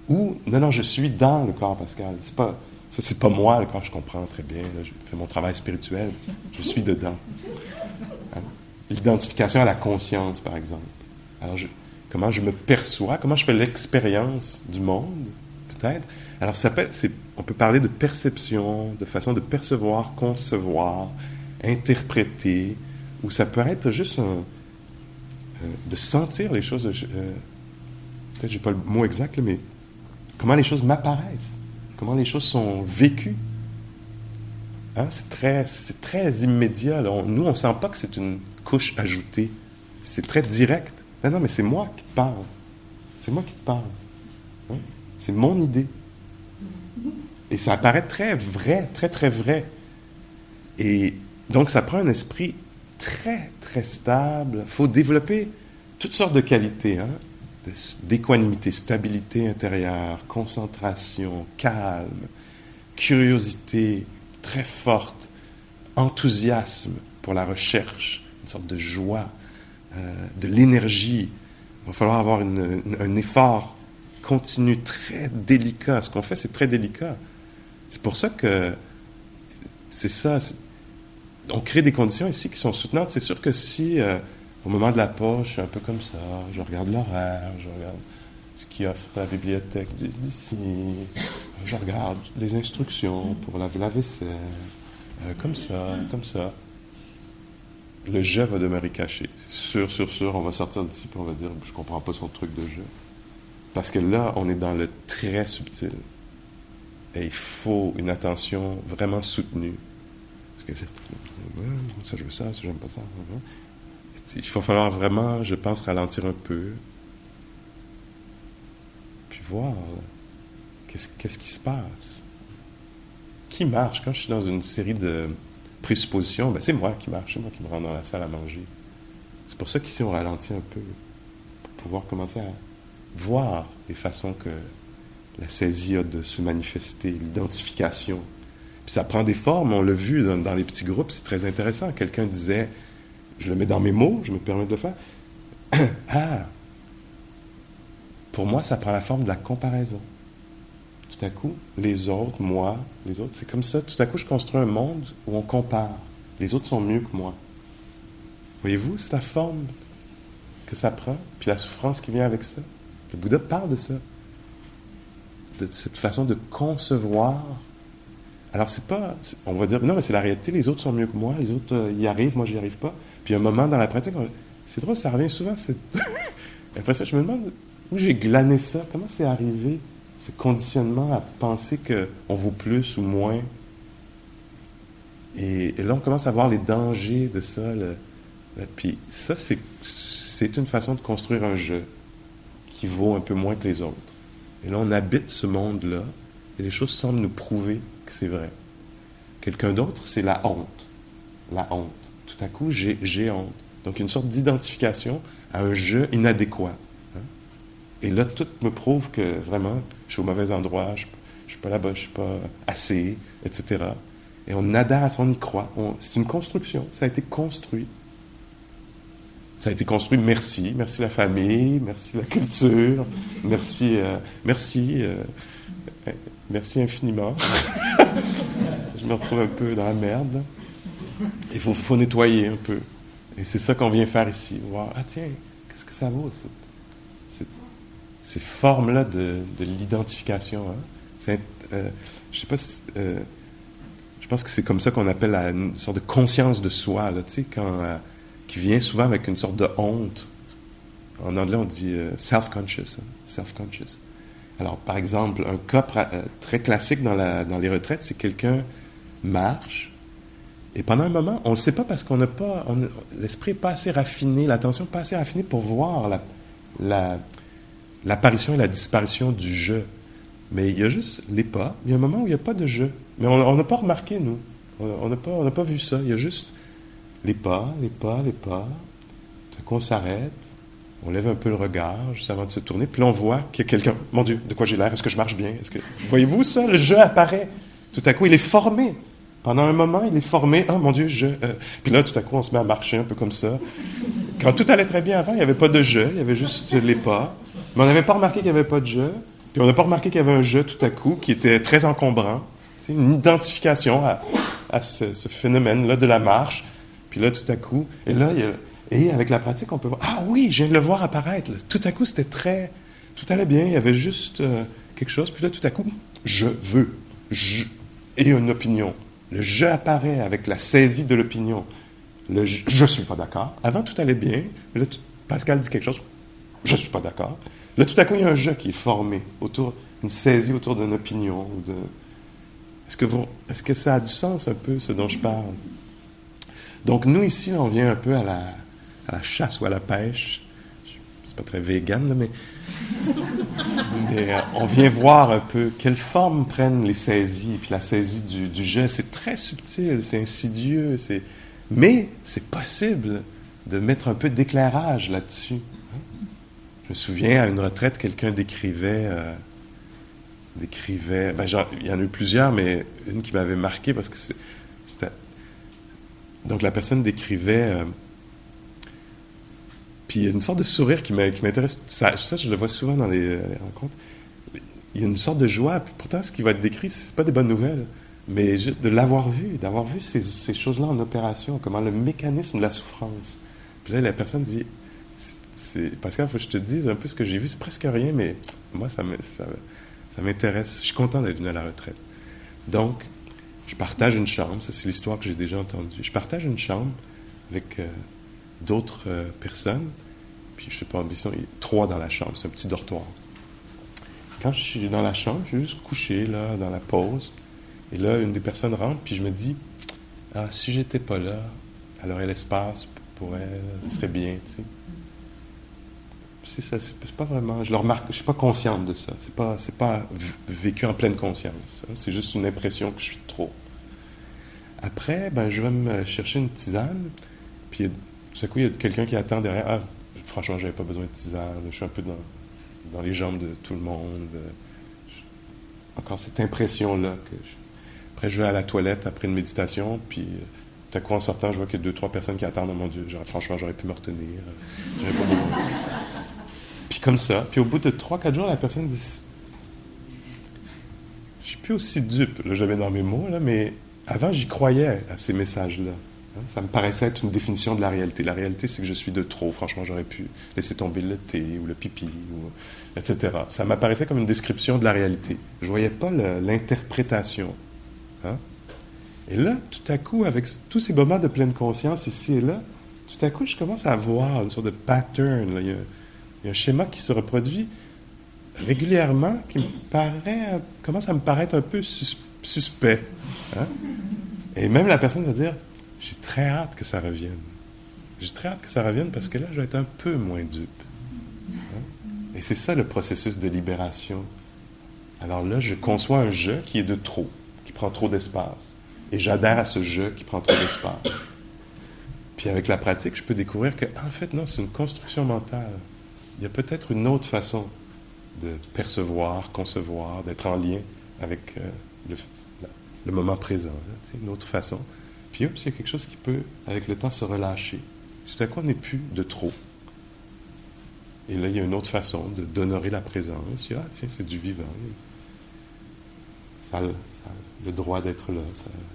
Ou, non, non, je suis dans le corps, Pascal. C'est pas, ça, c'est pas moi, le corps, je comprends très bien. je fais mon travail spirituel. Je suis dedans. Hein? L'identification à la conscience, par exemple. Alors, comment je me perçois, comment je fais l'expérience du monde, peut-être? Alors, ça peut, on peut parler de perception, de façon de percevoir, concevoir, interpréter, ou ça peut être juste euh, de sentir les choses. Euh, peut-être j'ai pas le mot exact, mais comment les choses m'apparaissent, comment les choses sont vécues. Hein, c'est très, c'est très immédiat. nous, on sent pas que c'est une couche ajoutée. C'est très direct. Non, non, mais c'est moi qui te parle. C'est moi qui te parle. Hein? C'est mon idée. Et ça apparaît très vrai, très, très vrai. Et donc, ça prend un esprit très, très stable. Il faut développer toutes sortes de qualités, hein? D'équanimité, stabilité intérieure, concentration, calme, curiosité très forte, enthousiasme pour la recherche, une sorte de joie, euh, de l'énergie. Il va falloir avoir un effort continu, très délicat. Ce qu'on fait, c'est très délicat. C'est pour ça que c'est ça. On crée des conditions ici qui sont soutenantes. C'est sûr que si, euh, au moment de la poche, je suis un peu comme ça, je regarde l'horaire, je regarde ce qui offre la bibliothèque d'ici, je regarde les instructions pour laver la vaisselle, euh, comme ça, comme ça. Le jeu va demeurer caché. C'est sûr, sûr, sûr, on va sortir d'ici et on va dire, je comprends pas son truc de jeu. Parce que là, on est dans le très subtil. Et il faut une attention vraiment soutenue. Parce que c'est, ça je veux ça, ça j'aime pas ça. Il va falloir vraiment, je pense, ralentir un peu. Puis voir qu'est-ce, qu'est-ce qui se passe. Qui marche? Quand je suis dans une série de présuppositions ben, C'est moi qui marche, c'est moi qui me rends dans la salle à manger. C'est pour ça qu'ici on ralentit un peu. Pour pouvoir commencer à voir les façons que la saisie a de se manifester, l'identification. Puis ça prend des formes, on l'a vu dans, les petits groupes, c'est très intéressant. Quelqu'un disait, je le mets dans mes mots, je me permets de le faire. ah, pour moi, ça prend la forme de la comparaison. tout à coup, les autres, moi, les autres, c'est comme ça. Tout à coup, je construis un monde où on compare. Les autres sont mieux que moi. Voyez-vous, c'est la forme que ça prend, puis la souffrance qui vient avec ça. Le Bouddha parle de ça, de cette façon de concevoir. Alors, c'est pas. On va dire, non, mais c'est la réalité, les autres sont mieux que moi, les autres euh, y arrivent, moi, j'y arrive pas. Puis, un moment dans la pratique, c'est drôle, ça revient souvent. Après ça, je me demande où j'ai glané ça, comment c'est arrivé, ce conditionnement à penser qu'on vaut plus ou moins? Et, là, on commence à voir les dangers de ça. puis, ça, c'est c'est une façon de construire un jeu qui vaut un peu moins que les autres. Et là, on habite ce monde-là, et les choses semblent nous prouver que c'est vrai. Quelqu'un d'autre, c'est la honte. La honte. Tout à coup, j'ai honte. Donc, une sorte d'identification à un jeu inadéquat. Hein. Et là, tout me prouve que vraiment, je suis au mauvais endroit, je ne suis pas là-bas, je ne suis pas assez, etc. Et on adhère on y croit. C'est une construction, ça a été construit ça a été construit, merci, merci la famille, merci la culture, merci, euh, merci, euh, merci infiniment. Je me retrouve un peu dans la merde. Il faut, faut nettoyer un peu. Et c'est ça qu'on vient faire ici. Voir, ah tiens, qu'est-ce que ça vaut, ces formes-là de, de l'identification. Hein? Euh, je sais pas si, je pense que c'est comme ça qu'on appelle une sorte de conscience de soi, là, quand qui vient souvent avec une sorte de honte. En anglais, on dit euh, self-conscious. Hein, self-conscious. Alors, par exemple, un cas euh, très classique dans, la, dans les retraites, c'est quelqu'un marche, et pendant un moment, on ne le sait pas parce qu'on n'a pas, l'esprit n'est pas assez raffiné, l'attention n'est pas assez raffinée pour voir la, l'apparition et la disparition du jeu. Mais il y a juste les pas. Il y a un moment où il n'y a pas de jeu. Mais on n'a pas remarqué, nous. On n'a pas, pas vu ça. Il y a juste les pas, les pas, les pas. Tout coup, on s'arrête, on lève un peu le regard juste avant de se tourner, puis là, on voit qu'il y a quelqu'un. Mon Dieu, de quoi j'ai l'air? Est-ce que je marche bien? Est-ce que voyez-vous ça? Le jeu apparaît. Tout à coup, il est formé. Pendant un moment, il est formé. Ah, mon Dieu, je. Euh. Puis là, tout à coup, on se met à marcher un peu comme ça. Quand tout allait très bien avant, il n'y avait pas de jeu, il y avait juste les pas. Mais on n'avait pas remarqué qu'il n'y avait pas de jeu. Puis on n'a pas remarqué qu'il y avait un jeu tout à coup qui était très encombrant. C'est une identification à, ce, ce phénomène-là de la marche puis là, tout à coup, et là, et avec la pratique, on peut voir, ah oui, je viens de le voir apparaître. Tout à coup, c'était très, tout allait bien, il y avait juste euh, quelque chose. Puis là, tout à coup, je veux, je, et une opinion. Le je apparaît avec la saisie de l'opinion. Le je ne suis pas d'accord. Avant, tout allait bien. Là, Pascal dit quelque chose, je ne suis pas d'accord. Là, tout à coup, il y a un je qui est formé autour, une saisie autour d'une opinion. Est-ce que, est-ce que ça a du sens un peu, ce dont je parle? Donc, nous, ici, on vient un peu à la, chasse ou à la pêche. C'est pas très vegan, mais, mais euh, on vient voir un peu quelle forme prennent les saisies. Puis la saisie du, du c'est très subtil, c'est insidieux, mais c'est possible de mettre un peu d'éclairage là-dessus. Hein. Je me souviens, à une retraite, quelqu'un décrivait... Euh, décrivait ben, il y en a eu plusieurs, mais une qui m'avait marqué parce que c'est donc la personne décrivait. Euh, il y a une sorte de sourire qui m'intéresse. Ça, ça, je le vois souvent dans les, rencontres. Il y a une sorte de joie. Pourtant, ce qui va être décrit, c'est pas des bonnes nouvelles. Mais juste de l'avoir vu, d'avoir vu ces, choses-là en opération, comment le mécanisme de la souffrance. Puis là, la personne dit Pascal, il faut que je te dise un peu ce que j'ai vu, c'est presque rien, mais moi, ça m'intéresse. Je suis content d'être venu à la retraite. Donc, je partage une chambre, ça c'est l'histoire que j'ai déjà entendue. Je partage une chambre avec euh, d'autres euh, personnes, puis je sais pas, il y a trois dans la chambre, c'est un petit dortoir. Quand je suis dans la chambre, je suis juste couché là, dans la pause, et là, une des personnes rentre, puis je me dis, ah, si j'étais pas là, alors l'espace pour elle serait bien, tu sais. C'est ça, c'est pas vraiment. Je le remarque, je suis pas consciente de ça. C'est pas, c'est pas vécu en pleine conscience. Hein. C'est juste une impression que je suis trop. Après, ben, je vais me chercher une tisane, puis tout à coup, il y a quelqu'un qui attend derrière. Ah, franchement, j'avais pas besoin de tisane. Je suis un peu dans, dans les jambes de tout le monde. Encore cette impression-là. Que Après, je vais à la toilette après une méditation, puis tout à coup, en sortant, je vois qu'il y a deux, trois personnes qui attendent. Oh mon Dieu, franchement, j'aurais pu me retenir. Pas puis comme ça, puis au bout de 3-4 jours, la personne dit suis plus aussi dupe. Là, j'avais dans mes mots, là, mais avant, j'y croyais à ces messages-là. Ça me paraissait être une définition de la réalité. La réalité, c'est que je suis de trop. Franchement, j'aurais pu laisser tomber le thé ou le pipi, etc. Ça m'apparaissait comme une description de la réalité. Je voyais pas l'interprétation. Hein. Et là, tout à coup, avec tous ces moments de pleine conscience ici et là, tout à coup, je commence à voir une sorte de pattern. Il, y a, un schéma qui se reproduit régulièrement qui me paraît, commence à me paraître un peu suspect. Hein. Et même la personne va dire J'ai très hâte que ça revienne. J'ai très hâte que ça revienne parce que là, je vais être un peu moins dupe. Hein. Et c'est ça le processus de libération. Alors là, je conçois un jeu qui est de trop, qui prend trop d'espace. Et j'adhère à ce jeu qui prend trop d'espace. Puis avec la pratique, je peux découvrir que, en fait, non, c'est une construction mentale. Il y a peut-être une autre façon de percevoir, concevoir, d'être en lien avec euh, le, moment présent. C'est une autre façon. Puis, hop, il y a quelque chose qui peut, avec le temps, se relâcher. Tout à coup, on n'est plus de trop. Et là, il y a une autre façon d'honorer la présence. Ah, tiens, c'est du vivant. Ça, le droit d'être là.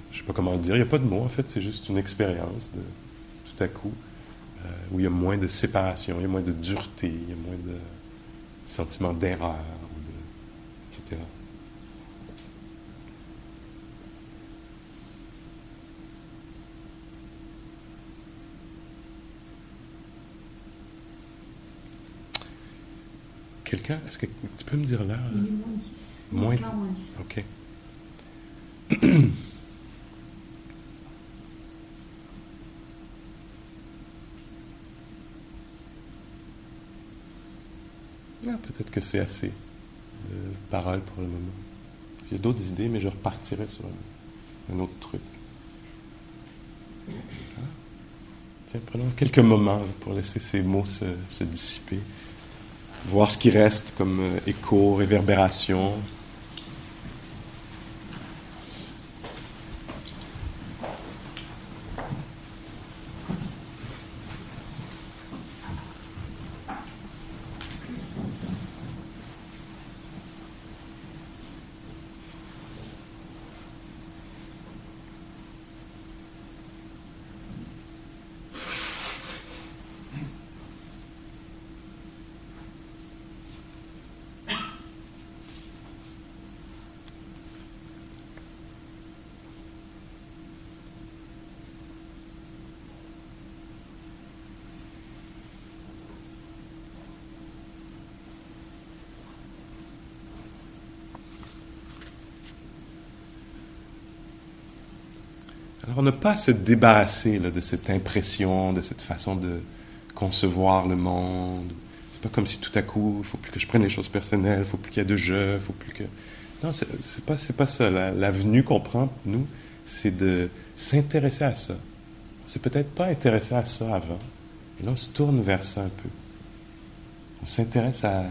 je ne sais pas comment dire. Il n'y a pas de mots, en fait. C'est juste une expérience de tout à coup euh, où il y a moins de séparation, il y a moins de dureté, il y a moins de sentiment d'erreur, etc. Quelqu'un, est-ce que tu peux me dire l'heure? Moins 10. Moins 10. OK. Ah, peut-être que c'est assez de paroles pour le moment. J'ai d'autres idées, mais je repartirai sur un, autre truc. Ah. Tiens, prenons quelques moments pour laisser ces mots se, se dissiper, voir ce qui reste comme euh, écho, réverbération, Alors, ne pas se débarrasser de cette impression, de cette façon de concevoir le monde. C'est pas comme si tout à coup, il faut plus que je prenne les choses personnelles, il faut plus qu'il y ait de jeu, il faut plus que. Non, c'est pas, pas ça. L'avenue qu'on prend, nous, c'est de s'intéresser à ça. On s'est peut-être pas intéressé à ça avant. Et là, on se tourne vers ça un peu. On s'intéresse à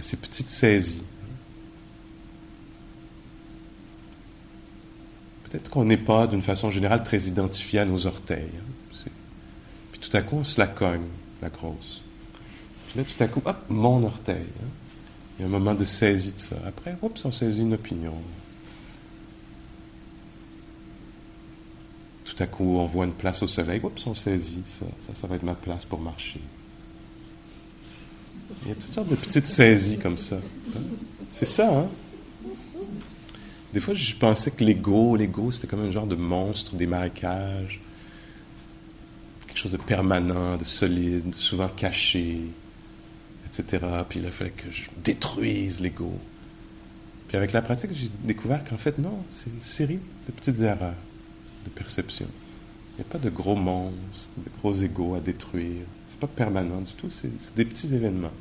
ces petites saisies. Peut-être qu'on n'est pas, d'une façon générale, très identifié à nos orteils. Hein. Puis tout à coup, on se la cogne, la grosse. Puis là, tout à coup, hop, mon orteil. Hein. Il y a un moment de saisie de ça. Après, oups, on saisit une opinion. Tout à coup, on voit une place au soleil. Oups, on saisit ça. Ça, ça va être ma place pour marcher. Il y a toutes sortes de petites saisies comme ça. C'est ça, hein? Des fois, je pensais que l'ego, l'ego, c'était comme un genre de monstre des marécages. Quelque chose de permanent, de solide, souvent caché, etc. Puis là, il fallait que je détruise l'ego. Puis avec la pratique, j'ai découvert qu'en fait, non, c'est une série de petites erreurs de perception. Il n'y a pas de gros monstres, de gros égos à détruire. C'est pas permanent du tout, c'est des petits événements.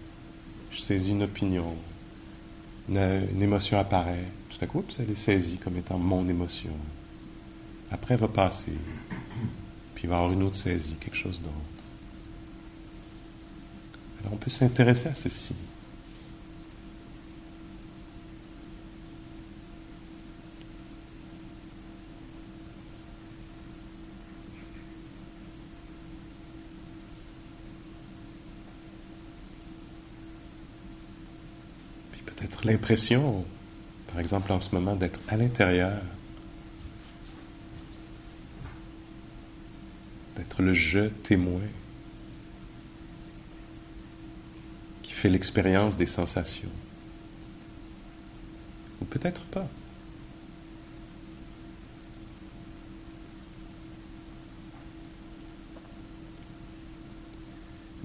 Je saisis une opinion, une émotion apparaît, tout à coup, elle est saisie comme étant mon émotion. Après, elle va passer. Puis il va y avoir une autre saisie, quelque chose d'autre. Alors on peut s'intéresser à ceci. peut-être l'impression, par exemple en ce moment, d'être à l'intérieur, d'être le je témoin qui fait l'expérience des sensations. Ou peut-être pas.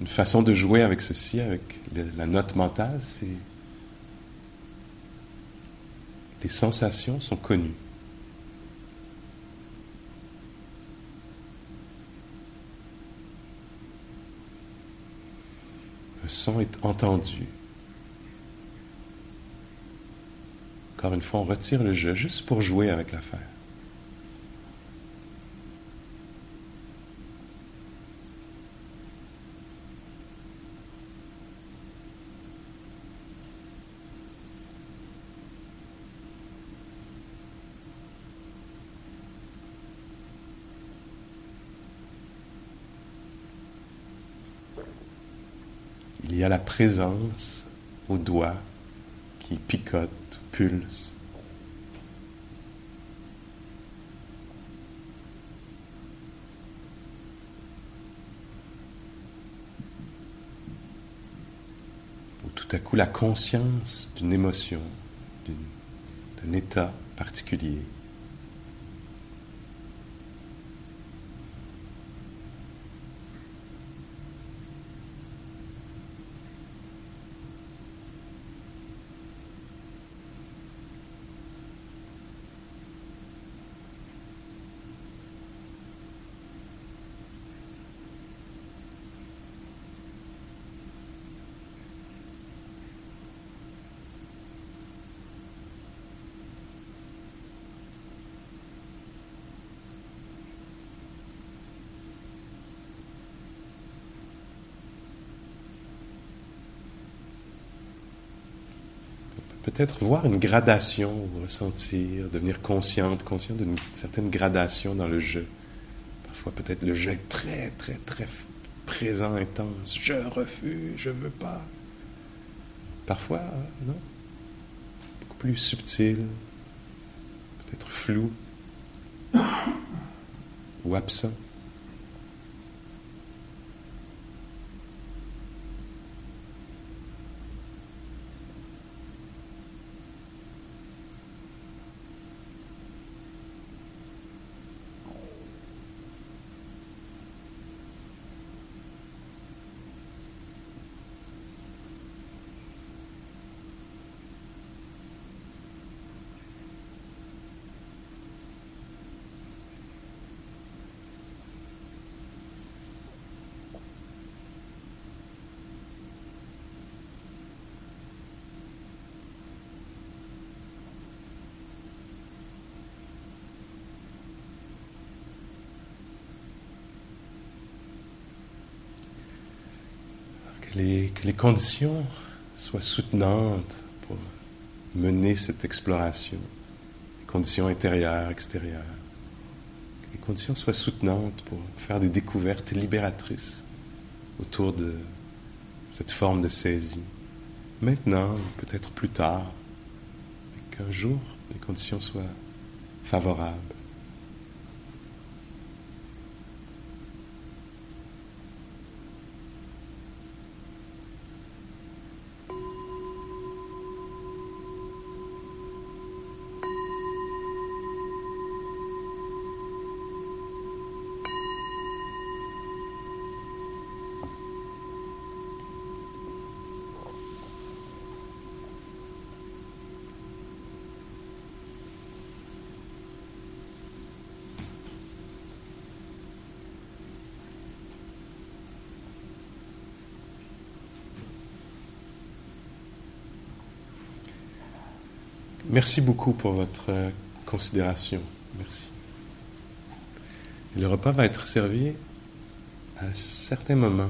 Une façon de jouer avec ceci, avec la note mentale, c'est les sensations sont connues. Le son est entendu. Encore une fois, on retire le jeu juste pour jouer avec l'affaire. La présence au doigt qui picote, pulse. Ou tout à coup la conscience d'une émotion, d'un état particulier. Peut-être voir une gradation, ressentir, devenir consciente, conscient d'une certaine gradation dans le jeu. Parfois, peut-être le jeu est très, très, très présent, intense. Je refuse, je veux pas. Parfois, non? Beaucoup plus subtil, peut-être flou ou absent. Que les, conditions soient soutenantes pour mener cette exploration, les conditions intérieures, extérieures, que les conditions soient soutenantes pour faire des découvertes libératrices autour de cette forme de saisie. Maintenant, peut-être plus tard, qu'un jour les conditions soient favorables. Merci beaucoup pour votre euh, considération. Merci. Le repas va être servi à un certain moment.